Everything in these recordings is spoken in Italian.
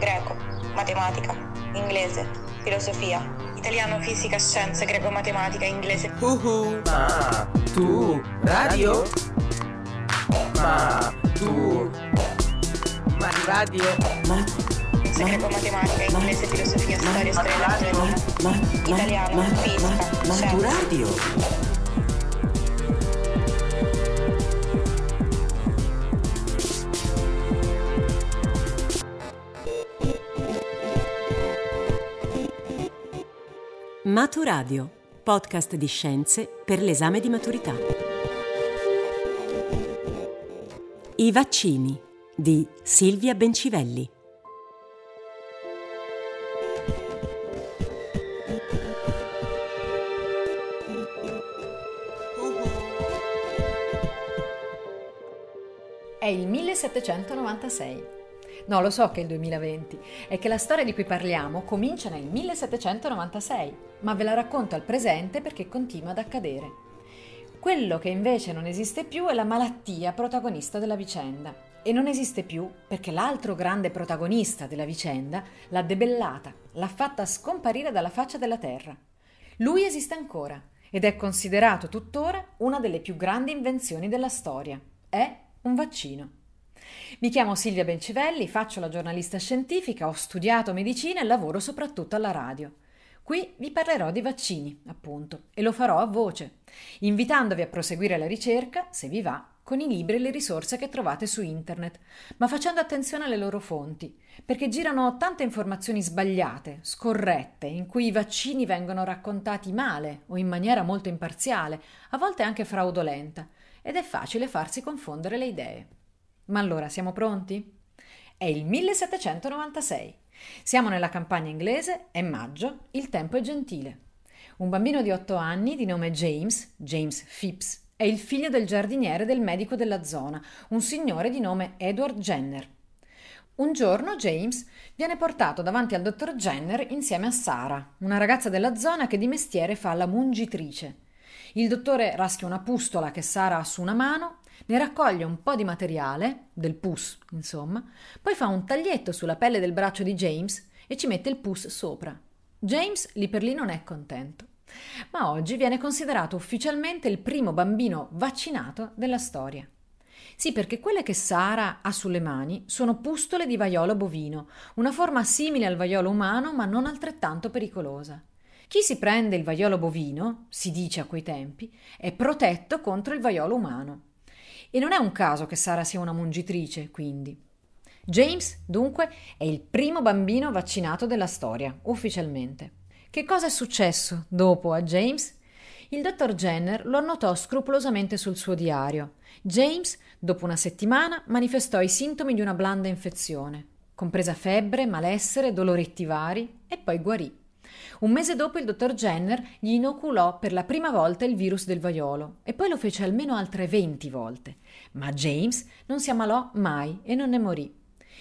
greco, matematica, inglese, filosofia, italiano, fisica, scienze, greco, matematica, inglese. Uhu. Ma tu radio? Ma tu ma radio? Ma Scienze, greco, matematica, inglese, filosofia, storia, storia, letteratura, italiano, fisica, ma tu scienze. radio? Maturadio, podcast di scienze per l'esame di maturità. I vaccini di Silvia Bencivelli. È il 1796. No, lo so che è il 2020, è che la storia di cui parliamo comincia nel 1796, ma ve la racconto al presente perché continua ad accadere. Quello che invece non esiste più è la malattia protagonista della vicenda. E non esiste più perché l'altro grande protagonista della vicenda l'ha debellata, l'ha fatta scomparire dalla faccia della terra. Lui esiste ancora ed è considerato tuttora una delle più grandi invenzioni della storia. È un vaccino. Mi chiamo Silvia Bencivelli, faccio la giornalista scientifica, ho studiato medicina e lavoro soprattutto alla radio. Qui vi parlerò di vaccini, appunto, e lo farò a voce, invitandovi a proseguire la ricerca, se vi va, con i libri e le risorse che trovate su internet, ma facendo attenzione alle loro fonti, perché girano tante informazioni sbagliate, scorrette, in cui i vaccini vengono raccontati male o in maniera molto imparziale, a volte anche fraudolenta, ed è facile farsi confondere le idee. Ma allora siamo pronti? È il 1796. Siamo nella campagna inglese, è maggio, il tempo è gentile. Un bambino di 8 anni, di nome James, James Phipps, è il figlio del giardiniere del medico della zona, un signore di nome Edward Jenner. Un giorno James viene portato davanti al dottor Jenner insieme a Sara, una ragazza della zona che di mestiere fa la mungitrice. Il dottore raschia una pustola che Sara ha su una mano, ne raccoglie un po' di materiale, del pus, insomma, poi fa un taglietto sulla pelle del braccio di James e ci mette il pus sopra. James lì per lì non è contento, ma oggi viene considerato ufficialmente il primo bambino vaccinato della storia. Sì, perché quelle che Sara ha sulle mani sono pustole di vaiolo bovino, una forma simile al vaiolo umano ma non altrettanto pericolosa. Chi si prende il vaiolo bovino, si dice a quei tempi, è protetto contro il vaiolo umano. E non è un caso che Sara sia una mungitrice, quindi. James, dunque, è il primo bambino vaccinato della storia, ufficialmente. Che cosa è successo dopo a James? Il dottor Jenner lo annotò scrupolosamente sul suo diario. James, dopo una settimana, manifestò i sintomi di una blanda infezione, compresa febbre, malessere, doloretti vari, e poi guarì. Un mese dopo il dottor Jenner gli inoculò per la prima volta il virus del vaiolo e poi lo fece almeno altre 20 volte. Ma James non si ammalò mai e non ne morì.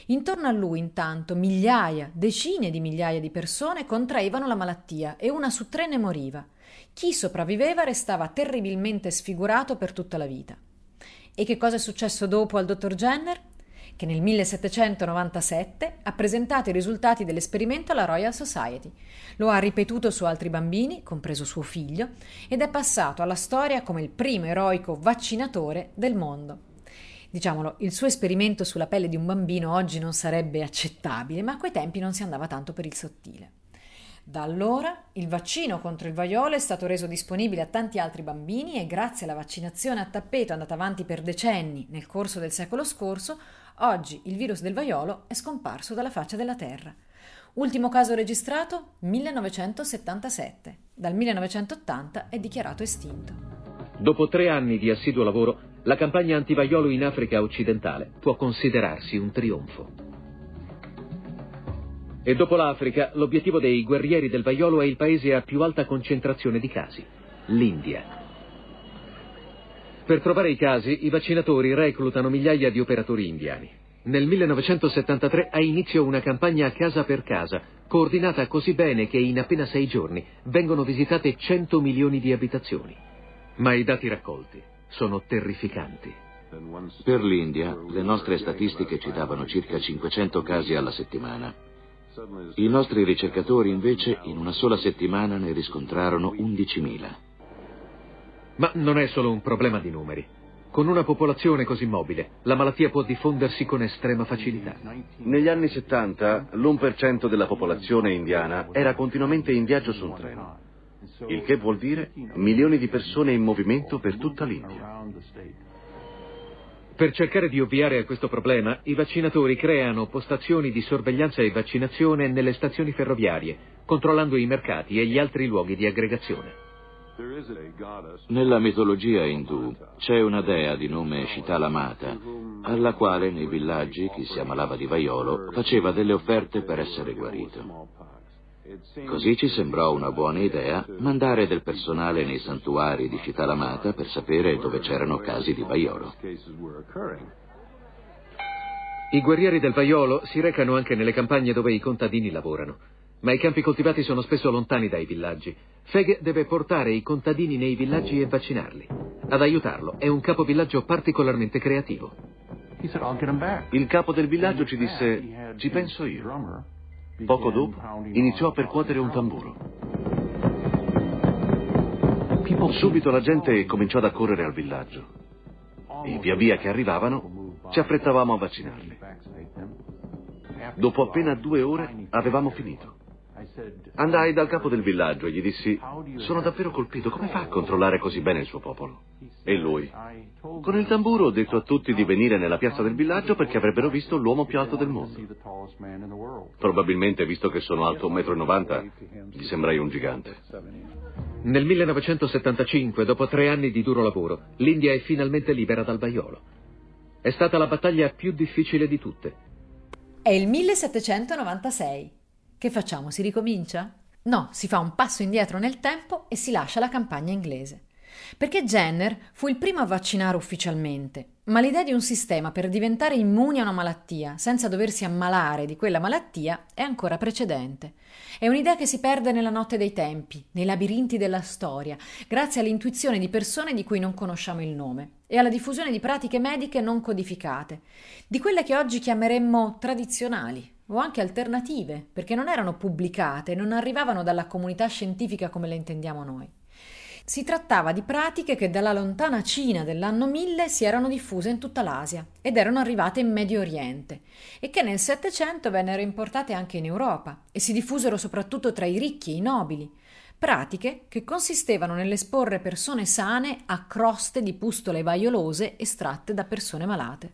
Intorno a lui, intanto, migliaia, decine di migliaia di persone contraevano la malattia e una su tre ne moriva. Chi sopravviveva restava terribilmente sfigurato per tutta la vita. E che cosa è successo dopo al dottor Jenner? Che nel 1797 ha presentato i risultati dell'esperimento alla Royal Society. Lo ha ripetuto su altri bambini, compreso suo figlio, ed è passato alla storia come il primo eroico vaccinatore del mondo. Diciamolo, il suo esperimento sulla pelle di un bambino oggi non sarebbe accettabile, ma a quei tempi non si andava tanto per il sottile. Da allora il vaccino contro il vaiolo è stato reso disponibile a tanti altri bambini e grazie alla vaccinazione a tappeto andata avanti per decenni nel corso del secolo scorso, oggi il virus del vaiolo è scomparso dalla faccia della Terra. Ultimo caso registrato 1977. Dal 1980 è dichiarato estinto. Dopo tre anni di assiduo lavoro, la campagna antivaiolo in Africa occidentale può considerarsi un trionfo. E dopo l'Africa, l'obiettivo dei guerrieri del vaiolo è il paese a più alta concentrazione di casi, l'India. Per trovare i casi, i vaccinatori reclutano migliaia di operatori indiani. Nel 1973 ha inizio una campagna casa per casa, coordinata così bene che in appena sei giorni vengono visitate 100 milioni di abitazioni. Ma i dati raccolti sono terrificanti. Per l'India le nostre statistiche ci davano circa 500 casi alla settimana I nostri ricercatori invece in una sola settimana ne riscontrarono 11.000. Ma non è solo un problema di numeri. Con una popolazione così mobile, la malattia può diffondersi con estrema facilità. Negli anni 70 l'1% della popolazione indiana era continuamente in viaggio su un treno, il che vuol dire milioni di persone in movimento per tutta l'India. Per cercare di ovviare a questo problema, i vaccinatori creano postazioni di sorveglianza e vaccinazione nelle stazioni ferroviarie, controllando i mercati e gli altri luoghi di aggregazione. Nella mitologia indù c'è una dea di nome Shitalamata, alla quale nei villaggi chi si ammalava di vaiolo faceva delle offerte per essere guarito. Così ci sembrò una buona idea mandare del personale nei santuari di Shitalamata per sapere dove c'erano casi di vaiolo. I guerrieri del vaiolo si recano anche nelle campagne dove i contadini lavorano. Ma i campi coltivati sono spesso lontani dai villaggi. Feg deve portare i contadini nei villaggi e vaccinarli. Ad aiutarlo è un capovillaggio particolarmente creativo. Il capo del villaggio ci disse, ci penso io. Poco dopo iniziò a percuotere un tamburo. Subito la gente cominciò ad accorrere al villaggio e via via che arrivavano ci affrettavamo a vaccinarli. Dopo appena due ore avevamo finito. Andai dal capo del villaggio e gli dissi, sono davvero colpito, come fa a controllare così bene il suo popolo? E lui, con il tamburo ho detto a tutti di venire nella piazza del villaggio perché avrebbero visto l'uomo più alto del mondo. Probabilmente, visto che sono alto 1,90 m, gli sembrai un gigante. Nel 1975, dopo tre anni di duro lavoro, l'India è finalmente libera dal vaiolo. È stata la battaglia più difficile di tutte. È il 1796. Che facciamo? Si ricomincia? No, si fa un passo indietro nel tempo e si lascia la campagna inglese. Perché Jenner fu il primo a vaccinare ufficialmente, ma l'idea di un sistema per diventare immuni a una malattia senza doversi ammalare di quella malattia è ancora precedente. È un'idea che si perde nella notte dei tempi, nei labirinti della storia, grazie all'intuizione di persone di cui non conosciamo il nome e alla diffusione di pratiche mediche non codificate, di quelle che oggi chiameremmo tradizionali o anche alternative, perché non erano pubblicate, non arrivavano dalla comunità scientifica come le intendiamo noi. Si trattava di pratiche che dalla lontana Cina dell'anno 1000 si erano diffuse in tutta l'Asia ed erano arrivate in Medio Oriente e che nel Settecento vennero importate anche in Europa e si diffusero soprattutto tra i ricchi e i nobili. Pratiche che consistevano nell'esporre persone sane a croste di pustole vaiolose estratte da persone malate.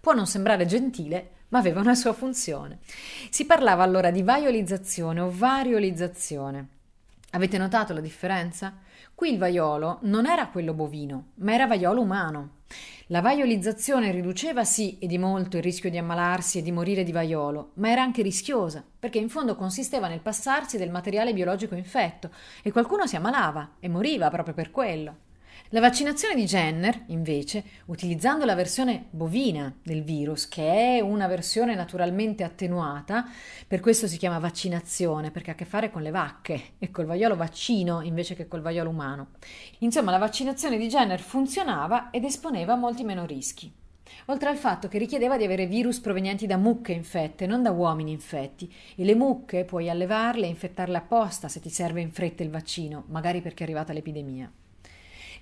Può non sembrare gentile, ma aveva una sua funzione. Si parlava allora di vaiolizzazione o variolizzazione. Avete notato la differenza? Qui il vaiolo non era quello bovino, ma era vaiolo umano. La vaiolizzazione riduceva sì e di molto il rischio di ammalarsi e di morire di vaiolo, ma era anche rischiosa, perché in fondo consisteva nel passarsi del materiale biologico infetto e qualcuno si ammalava e moriva proprio per quello. La vaccinazione di Jenner, invece, utilizzando la versione bovina del virus, che è una versione naturalmente attenuata, per questo si chiama vaccinazione, perché ha a che fare con le vacche e col vaiolo vaccino invece che col vaiolo umano. Insomma, la vaccinazione di Jenner funzionava ed esponeva molti meno rischi. Oltre al fatto che richiedeva di avere virus provenienti da mucche infette, non da uomini infetti, e le mucche puoi allevarle e infettarle apposta se ti serve in fretta il vaccino, magari perché è arrivata l'epidemia.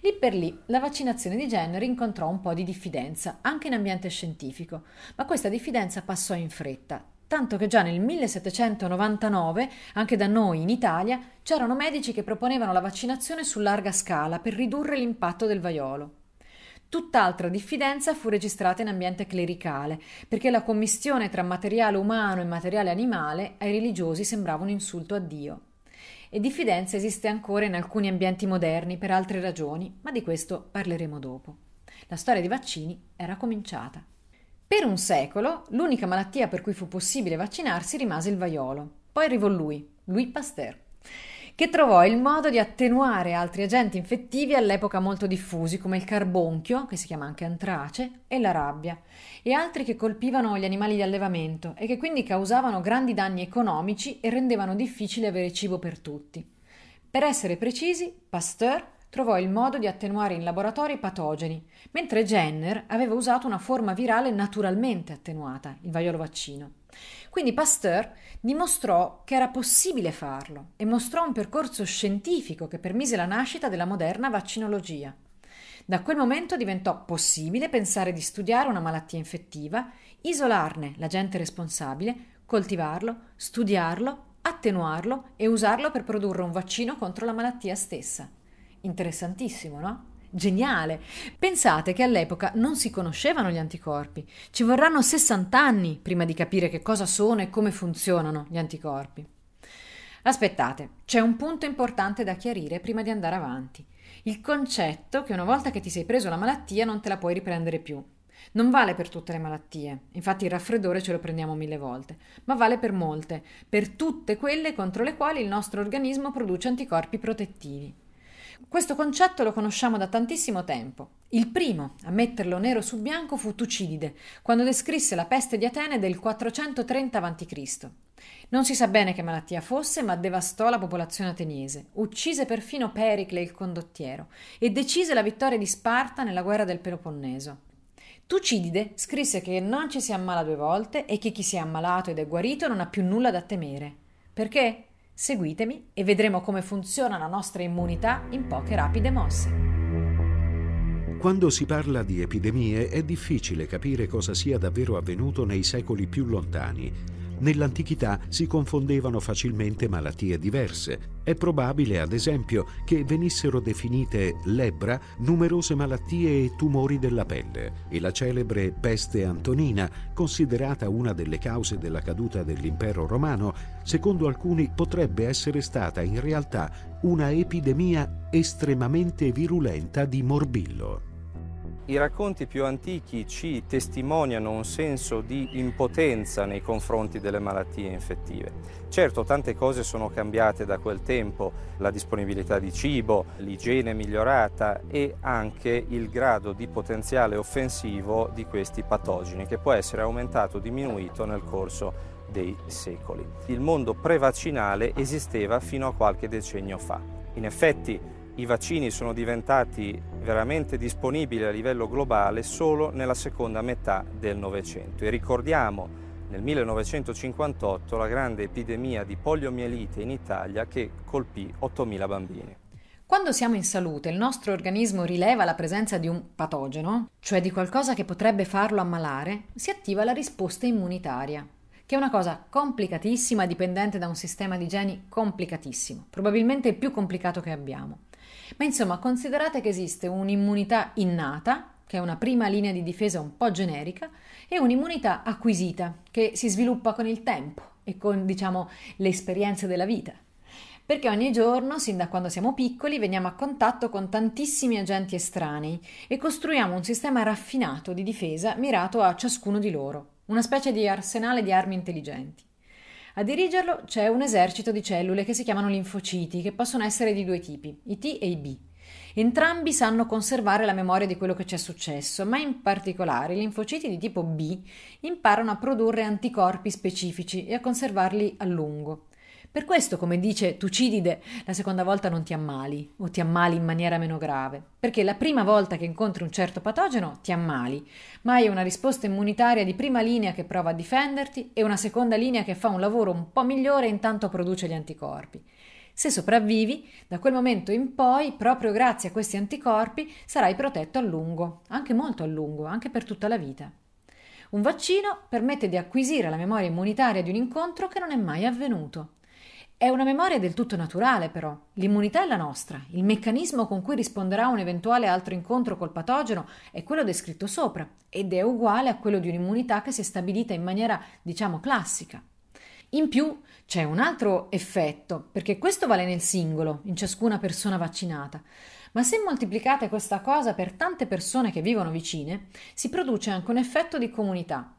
Lì per lì la vaccinazione di Jenner incontrò un po' di diffidenza, anche in ambiente scientifico, ma questa diffidenza passò in fretta, tanto che già nel 1799, anche da noi in Italia, c'erano medici che proponevano la vaccinazione su larga scala per ridurre l'impatto del vaiolo. Tutt'altra diffidenza fu registrata in ambiente clericale, perché la commistione tra materiale umano e materiale animale ai religiosi sembrava un insulto a Dio e diffidenza esiste ancora in alcuni ambienti moderni per altre ragioni, ma di questo parleremo dopo. La storia dei vaccini era cominciata. Per un secolo l'unica malattia per cui fu possibile vaccinarsi rimase il vaiolo. Poi arrivò lui, Louis Pasteur che trovò il modo di attenuare altri agenti infettivi all'epoca molto diffusi come il carbonchio, che si chiama anche antrace, e la rabbia, e altri che colpivano gli animali di allevamento e che quindi causavano grandi danni economici e rendevano difficile avere cibo per tutti. Per essere precisi, Pasteur trovò il modo di attenuare in laboratorio i patogeni, mentre Jenner aveva usato una forma virale naturalmente attenuata, il vaiolo vaccino. Quindi Pasteur dimostrò che era possibile farlo e mostrò un percorso scientifico che permise la nascita della moderna vaccinologia. Da quel momento diventò possibile pensare di studiare una malattia infettiva, isolarne l'agente responsabile, coltivarlo, studiarlo, attenuarlo e usarlo per produrre un vaccino contro la malattia stessa. Interessantissimo, no? Geniale! Pensate che all'epoca non si conoscevano gli anticorpi. Ci vorranno 60 anni prima di capire che cosa sono e come funzionano gli anticorpi. Aspettate, c'è un punto importante da chiarire prima di andare avanti. Il concetto che una volta che ti sei preso la malattia non te la puoi riprendere più. Non vale per tutte le malattie, infatti il raffreddore ce lo prendiamo mille volte, ma vale per molte, per tutte quelle contro le quali il nostro organismo produce anticorpi protettivi. Questo concetto lo conosciamo da tantissimo tempo. Il primo a metterlo nero su bianco fu Tucidide, quando descrisse la peste di Atene del 430 a.C. Non si sa bene che malattia fosse, ma devastò la popolazione ateniese, uccise perfino Pericle il condottiero e decise la vittoria di Sparta nella guerra del Peloponneso. Tucidide scrisse che non ci si ammala due volte e che chi si è ammalato ed è guarito non ha più nulla da temere. Perché? Seguitemi e vedremo come funziona la nostra immunità in poche rapide mosse. Quando si parla di epidemie è difficile capire cosa sia davvero avvenuto nei secoli più lontani Nell'antichità si confondevano facilmente malattie diverse. È probabile, ad esempio, che venissero definite lebbra numerose malattie e tumori della pelle e la celebre peste antonina, considerata una delle cause della caduta dell'impero romano, secondo alcuni potrebbe essere stata in realtà una epidemia estremamente virulenta di morbillo. I racconti più antichi ci testimoniano un senso di impotenza nei confronti delle malattie infettive. Certo, tante cose sono cambiate da quel tempo, la disponibilità di cibo, l'igiene migliorata e anche il grado di potenziale offensivo di questi patogeni che può essere aumentato o diminuito nel corso dei secoli. Il mondo prevaccinale esisteva fino a qualche decennio fa. In effetti i vaccini sono diventati veramente disponibili a livello globale solo nella seconda metà del Novecento e ricordiamo nel 1958 la grande epidemia di poliomielite in Italia che colpì 8.000 bambini. Quando siamo in salute, il nostro organismo rileva la presenza di un patogeno, cioè di qualcosa che potrebbe farlo ammalare, si attiva la risposta immunitaria, che è una cosa complicatissima dipendente da un sistema di geni complicatissimo, probabilmente il più complicato che abbiamo. Ma insomma, considerate che esiste un'immunità innata, che è una prima linea di difesa un po' generica, e un'immunità acquisita, che si sviluppa con il tempo e con, diciamo, le esperienze della vita. Perché ogni giorno, sin da quando siamo piccoli, veniamo a contatto con tantissimi agenti estranei e costruiamo un sistema raffinato di difesa mirato a ciascuno di loro, una specie di arsenale di armi intelligenti. A dirigerlo c'è un esercito di cellule che si chiamano linfociti, che possono essere di due tipi, i T e i B. Entrambi sanno conservare la memoria di quello che ci è successo, ma in particolare i linfociti di tipo B imparano a produrre anticorpi specifici e a conservarli a lungo. Per questo, come dice Tucidide, la seconda volta non ti ammali o ti ammali in maniera meno grave, perché la prima volta che incontri un certo patogeno ti ammali, ma hai una risposta immunitaria di prima linea che prova a difenderti e una seconda linea che fa un lavoro un po' migliore e intanto produce gli anticorpi. Se sopravvivi, da quel momento in poi, proprio grazie a questi anticorpi, sarai protetto a lungo, anche molto a lungo, anche per tutta la vita. Un vaccino permette di acquisire la memoria immunitaria di un incontro che non è mai avvenuto. È una memoria del tutto naturale, però. L'immunità è la nostra. Il meccanismo con cui risponderà un eventuale altro incontro col patogeno è quello descritto sopra ed è uguale a quello di un'immunità che si è stabilita in maniera, diciamo, classica. In più c'è un altro effetto, perché questo vale nel singolo, in ciascuna persona vaccinata. Ma se moltiplicate questa cosa per tante persone che vivono vicine, si produce anche un effetto di comunità.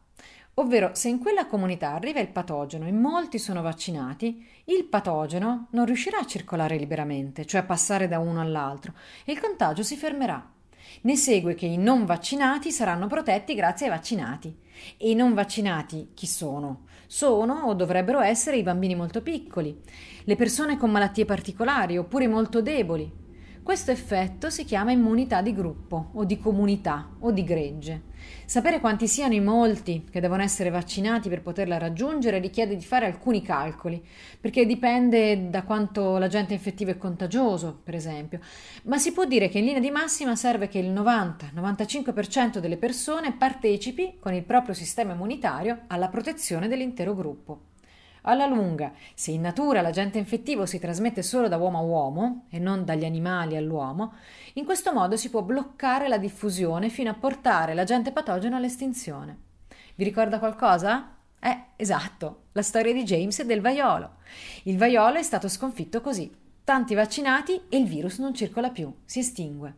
Ovvero, se in quella comunità arriva il patogeno e molti sono vaccinati, il patogeno non riuscirà a circolare liberamente, cioè a passare da uno all'altro, e il contagio si fermerà. Ne segue che i non vaccinati saranno protetti grazie ai vaccinati. E i non vaccinati chi sono? Sono o dovrebbero essere i bambini molto piccoli, le persone con malattie particolari oppure molto deboli. Questo effetto si chiama immunità di gruppo o di comunità o di gregge. Sapere quanti siano i molti che devono essere vaccinati per poterla raggiungere richiede di fare alcuni calcoli, perché dipende da quanto l'agente infettivo è contagioso, per esempio, ma si può dire che in linea di massima serve che il 90-95% delle persone partecipi con il proprio sistema immunitario alla protezione dell'intero gruppo. Alla lunga, se in natura l'agente infettivo si trasmette solo da uomo a uomo e non dagli animali all'uomo, in questo modo si può bloccare la diffusione fino a portare l'agente patogeno all'estinzione. Vi ricorda qualcosa? Eh, esatto, la storia di James e del vaiolo. Il vaiolo è stato sconfitto così. Tanti vaccinati e il virus non circola più, si estingue.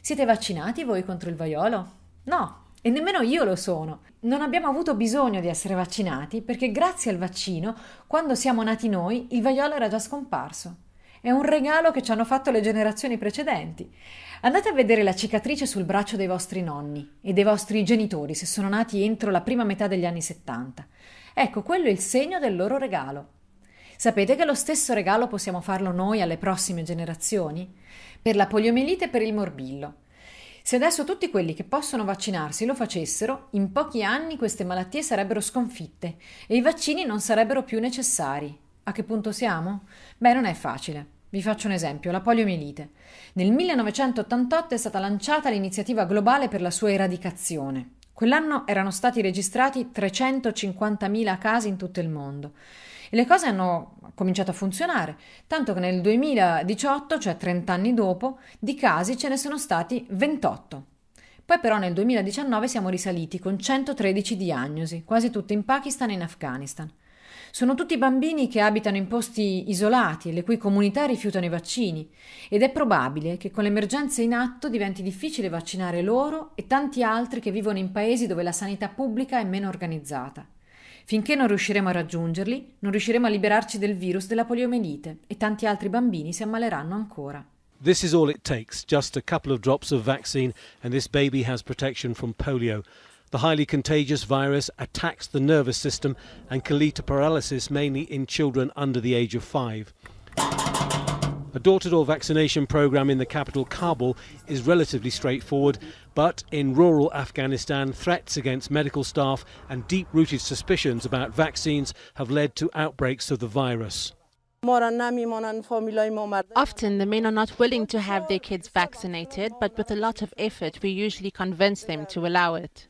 Siete vaccinati voi contro il vaiolo? No, e nemmeno io lo sono. Non abbiamo avuto bisogno di essere vaccinati perché grazie al vaccino, quando siamo nati noi, il vaiolo era già scomparso. È un regalo che ci hanno fatto le generazioni precedenti. Andate a vedere la cicatrice sul braccio dei vostri nonni e dei vostri genitori se sono nati entro la prima metà degli anni 70. Ecco, quello è il segno del loro regalo. Sapete che lo stesso regalo possiamo farlo noi alle prossime generazioni? Per la poliomielite e per il morbillo. Se adesso tutti quelli che possono vaccinarsi lo facessero, in pochi anni queste malattie sarebbero sconfitte e i vaccini non sarebbero più necessari. A che punto siamo? Beh, non è facile. Vi faccio un esempio, la poliomielite. Nel 1988 è stata lanciata l'iniziativa globale per la sua eradicazione. Quell'anno erano stati registrati 350.000 casi in tutto il mondo. E le cose hanno cominciato a funzionare, tanto che nel 2018, cioè 30 anni dopo, di casi ce ne sono stati 28. Poi però nel 2019 siamo risaliti con 113 diagnosi, quasi tutte in Pakistan e in Afghanistan. Sono tutti bambini che abitano in posti isolati le cui comunità rifiutano i vaccini ed è probabile che con l'emergenza in atto diventi difficile vaccinare loro e tanti altri che vivono in paesi dove la sanità pubblica è meno organizzata. Finché non riusciremo a raggiungerli, non riusciremo a liberarci del virus della poliomelite e tanti altri bambini si ammaleranno ancora. This is all it takes, just a couple of drops of vaccine, and this baby has protection from polio. The highly contagious virus attacks the nervous system and can lead to paralysis mainly in children under the age of five. A door to door vaccination program in the capital, Kabul, is relatively straightforward, but in rural Afghanistan, threats against medical staff and deep rooted suspicions about vaccines have led to outbreaks of the virus. Often the men are not willing to have their kids vaccinated, but with a lot of effort, we usually convince them to allow it.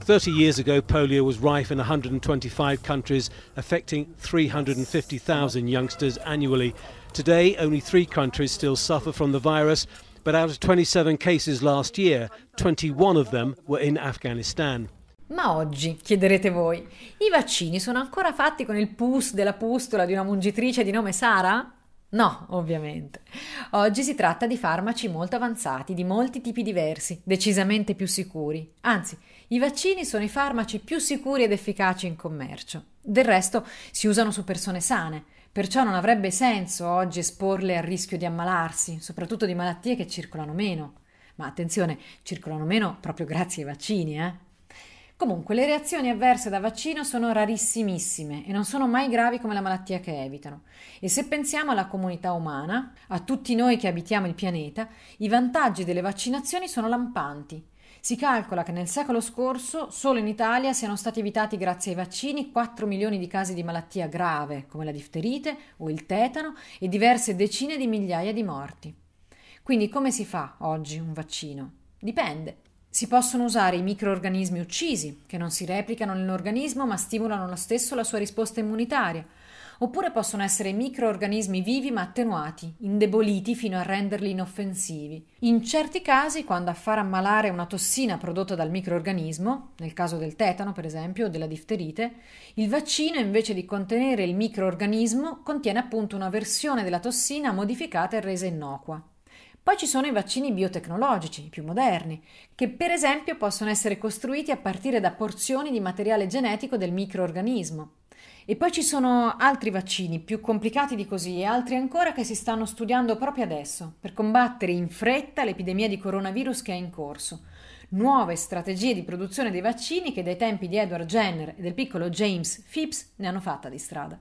30 years ago, polio was rife in 125 countries, affecting 350,000 youngsters annually. Today, only three countries still suffer from the virus, but out of 27 cases last year, 21 of them were in Afghanistan. Ma oggi, chiederete voi, i vaccini sono ancora fatti con il pus della pustola di una mungitrice di nome Sara? No, ovviamente. Oggi si tratta di farmaci molto avanzati, di molti tipi diversi, decisamente più sicuri. Anzi, i vaccini sono i farmaci più sicuri ed efficaci in commercio. Del resto si usano su persone sane, Perciò non avrebbe senso oggi esporle al rischio di ammalarsi, soprattutto di malattie che circolano meno. Ma attenzione, circolano meno proprio grazie ai vaccini, eh? Comunque, le reazioni avverse da vaccino sono rarissimissime e non sono mai gravi come la malattia che evitano. E se pensiamo alla comunità umana, a tutti noi che abitiamo il pianeta, i vantaggi delle vaccinazioni sono lampanti. Si calcola che nel secolo scorso solo in Italia siano stati evitati grazie ai vaccini 4 milioni di casi di malattia grave come la difterite o il tetano e diverse decine di migliaia di morti. Quindi come si fa oggi un vaccino? Dipende. Si possono usare i microorganismi uccisi, che non si replicano nell'organismo ma stimolano lo stesso la sua risposta immunitaria, oppure possono essere microorganismi vivi ma attenuati, indeboliti fino a renderli inoffensivi. In certi casi, quando a far ammalare una tossina prodotta dal microorganismo, nel caso del tetano per esempio o della difterite, il vaccino invece di contenere il microorganismo contiene appunto una versione della tossina modificata e resa innocua. Poi ci sono i vaccini biotecnologici, più moderni, che per esempio possono essere costruiti a partire da porzioni di materiale genetico del microorganismo. E poi ci sono altri vaccini più complicati di così e altri ancora che si stanno studiando proprio adesso per combattere in fretta l'epidemia di coronavirus che è in corso. Nuove strategie di produzione dei vaccini che dai tempi di Edward Jenner e del piccolo James Phipps ne hanno fatta di strada.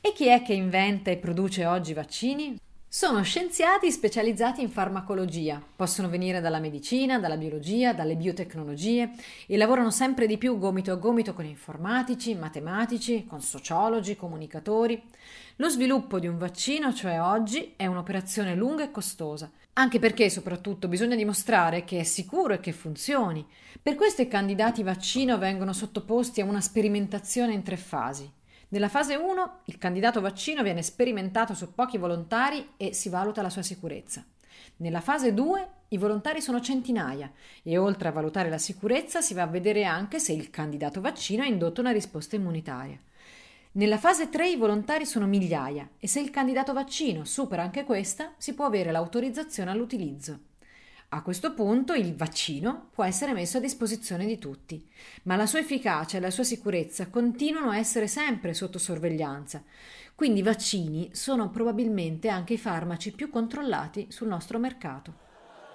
E chi è che inventa e produce oggi vaccini? Sono scienziati specializzati in farmacologia, possono venire dalla medicina, dalla biologia, dalle biotecnologie e lavorano sempre di più gomito a gomito con informatici, matematici, con sociologi, comunicatori. Lo sviluppo di un vaccino, cioè oggi, è un'operazione lunga e costosa, anche perché soprattutto bisogna dimostrare che è sicuro e che funzioni. Per questo i candidati vaccino vengono sottoposti a una sperimentazione in tre fasi. Nella fase 1 il candidato vaccino viene sperimentato su pochi volontari e si valuta la sua sicurezza. Nella fase 2 i volontari sono centinaia e oltre a valutare la sicurezza si va a vedere anche se il candidato vaccino ha indotto una risposta immunitaria. Nella fase 3 i volontari sono migliaia e se il candidato vaccino supera anche questa si può avere l'autorizzazione all'utilizzo. A questo punto il vaccino può essere messo a disposizione di tutti, ma la sua efficacia e la sua sicurezza continuano a essere sempre sotto sorveglianza. Quindi i vaccini sono probabilmente anche i farmaci più controllati sul nostro mercato.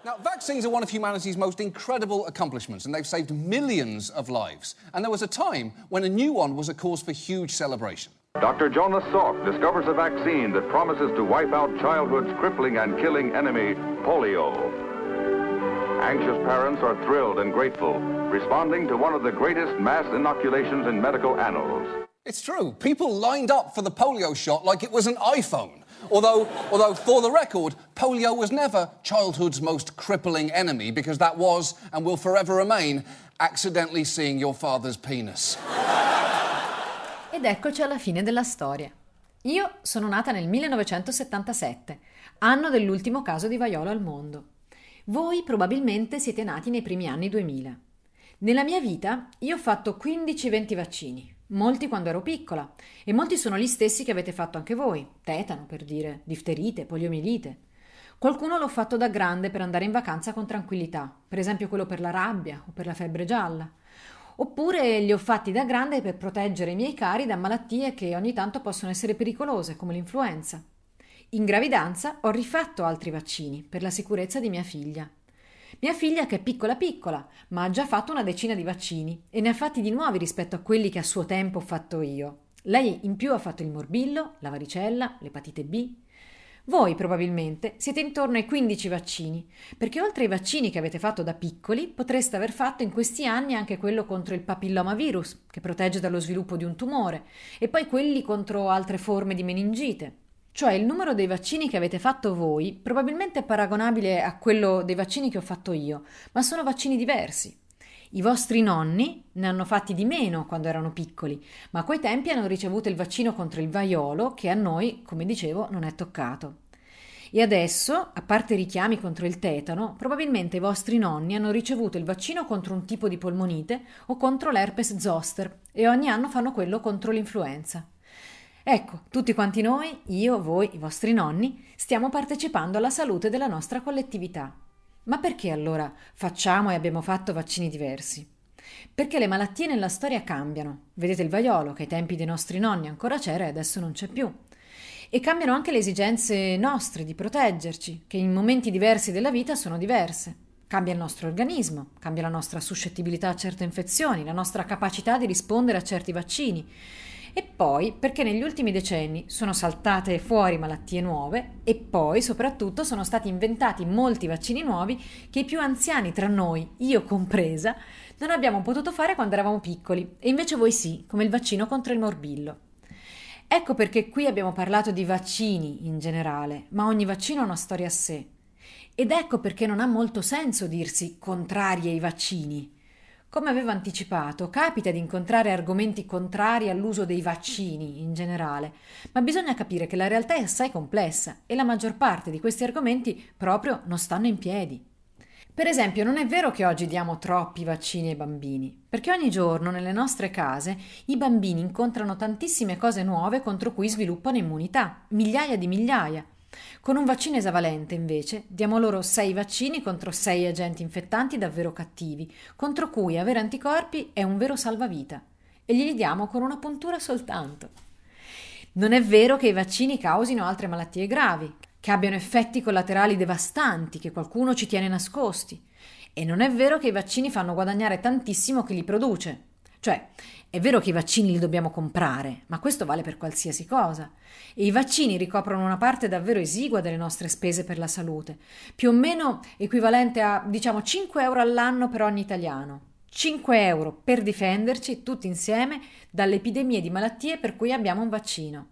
Now, vaccines are one of humanity's most incredible accomplishments, and they've saved millions of lives. And there was a time when a new one was a cause for huge celebration. Dr. Jonas Salk discovers a vaccine that promises to wipe out childhood's crippling and killing enemy, polio. Anxious parents are thrilled and grateful, responding to one of the greatest mass inoculations in medical annals. It's true. People lined up for the polio shot like it was an iPhone. Although, although, for the record, polio was never childhood's most crippling enemy because that was and will forever remain accidentally seeing your father's penis. Ed eccoci alla fine della storia. Io sono nata nel 1977, anno dell'ultimo caso di vaiolo al mondo. Voi probabilmente siete nati nei primi anni 2000. Nella mia vita io ho fatto 15-20 vaccini, molti quando ero piccola, e molti sono gli stessi che avete fatto anche voi, tetano per dire, difterite, poliomielite. Qualcuno l'ho fatto da grande per andare in vacanza con tranquillità, per esempio quello per la rabbia o per la febbre gialla. Oppure li ho fatti da grande per proteggere i miei cari da malattie che ogni tanto possono essere pericolose, come l'influenza. In gravidanza ho rifatto altri vaccini per la sicurezza di mia figlia. Mia figlia che è piccola piccola, ma ha già fatto una decina di vaccini e ne ha fatti di nuovi rispetto a quelli che a suo tempo ho fatto io. Lei in più ha fatto il morbillo, la varicella, l'epatite B. Voi probabilmente siete intorno ai 15 vaccini, perché oltre ai vaccini che avete fatto da piccoli, potreste aver fatto in questi anni anche quello contro il papillomavirus, che protegge dallo sviluppo di un tumore, e poi quelli contro altre forme di meningite. Cioè il numero dei vaccini che avete fatto voi probabilmente è paragonabile a quello dei vaccini che ho fatto io, ma sono vaccini diversi. I vostri nonni ne hanno fatti di meno quando erano piccoli, ma a quei tempi hanno ricevuto il vaccino contro il vaiolo che a noi, come dicevo, non è toccato. E adesso, a parte i richiami contro il tetano, probabilmente i vostri nonni hanno ricevuto il vaccino contro un tipo di polmonite o contro l'herpes zoster e ogni anno fanno quello contro l'influenza. Ecco, tutti quanti noi, io, voi, i vostri nonni, stiamo partecipando alla salute della nostra collettività. Ma perché allora facciamo e abbiamo fatto vaccini diversi? Perché le malattie nella storia cambiano. Vedete il vaiolo, che ai tempi dei nostri nonni ancora c'era e adesso non c'è più. E cambiano anche le esigenze nostre di proteggerci, che in momenti diversi della vita sono diverse. Cambia il nostro organismo, cambia la nostra suscettibilità a certe infezioni, la nostra capacità di rispondere a certi vaccini e poi perché negli ultimi decenni sono saltate fuori malattie nuove e poi soprattutto sono stati inventati molti vaccini nuovi che i più anziani tra noi, io compresa, non abbiamo potuto fare quando eravamo piccoli e invece voi sì, come il vaccino contro il morbillo. Ecco perché qui abbiamo parlato di vaccini in generale, ma ogni vaccino ha una storia a sé. Ed ecco perché non ha molto senso dirsi contrari ai vaccini come avevo anticipato, capita di incontrare argomenti contrari all'uso dei vaccini in generale, ma bisogna capire che la realtà è assai complessa e la maggior parte di questi argomenti proprio non stanno in piedi. Per esempio, non è vero che oggi diamo troppi vaccini ai bambini, perché ogni giorno nelle nostre case i bambini incontrano tantissime cose nuove contro cui sviluppano immunità, migliaia di migliaia, con un vaccino esavalente, invece, diamo loro sei vaccini contro sei agenti infettanti davvero cattivi, contro cui avere anticorpi è un vero salvavita, e glieli diamo con una puntura soltanto. Non è vero che i vaccini causino altre malattie gravi, che abbiano effetti collaterali devastanti che qualcuno ci tiene nascosti. E non è vero che i vaccini fanno guadagnare tantissimo chi li produce. Cioè, È vero che i vaccini li dobbiamo comprare, ma questo vale per qualsiasi cosa. E i vaccini ricoprono una parte davvero esigua delle nostre spese per la salute, più o meno equivalente a, diciamo, 5 euro all'anno per ogni italiano. 5 euro per difenderci tutti insieme dalle epidemie di malattie per cui abbiamo un vaccino.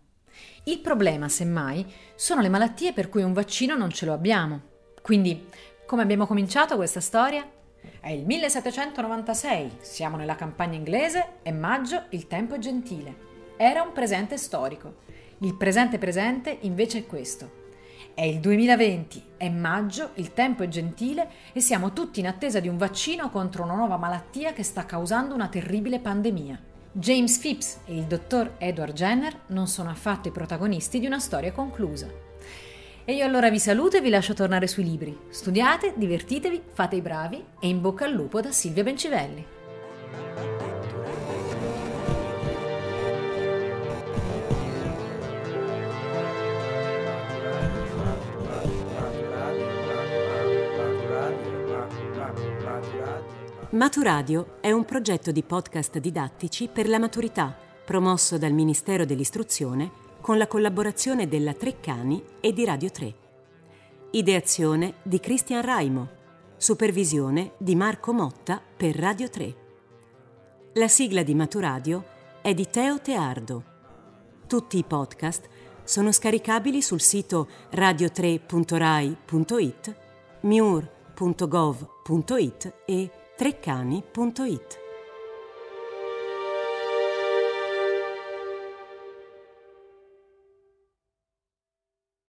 Il problema, semmai, sono le malattie per cui un vaccino non ce lo abbiamo. Quindi, come abbiamo cominciato questa storia? È il 1796, siamo nella campagna inglese, è maggio, il tempo è gentile. Era un presente storico. Il presente presente invece è questo. È il 2020, è maggio, il tempo è gentile e siamo tutti in attesa di un vaccino contro una nuova malattia che sta causando una terribile pandemia. James Phipps e il dottor Edward Jenner non sono affatto i protagonisti di una storia conclusa. E io allora vi saluto e vi lascio tornare sui libri. Studiate, divertitevi, fate i bravi e in bocca al lupo da Silvia Bencivelli. Maturadio è un progetto di podcast didattici per la maturità, promosso dal Ministero dell'Istruzione con la collaborazione della Treccani e di Radio 3. Ideazione di Cristian Raimo. Supervisione di Marco Motta per Radio 3. La sigla di Maturadio è di Teo Teardo. Tutti i podcast sono scaricabili sul sito radio3.rai.it, miur.gov.it e treccani.it.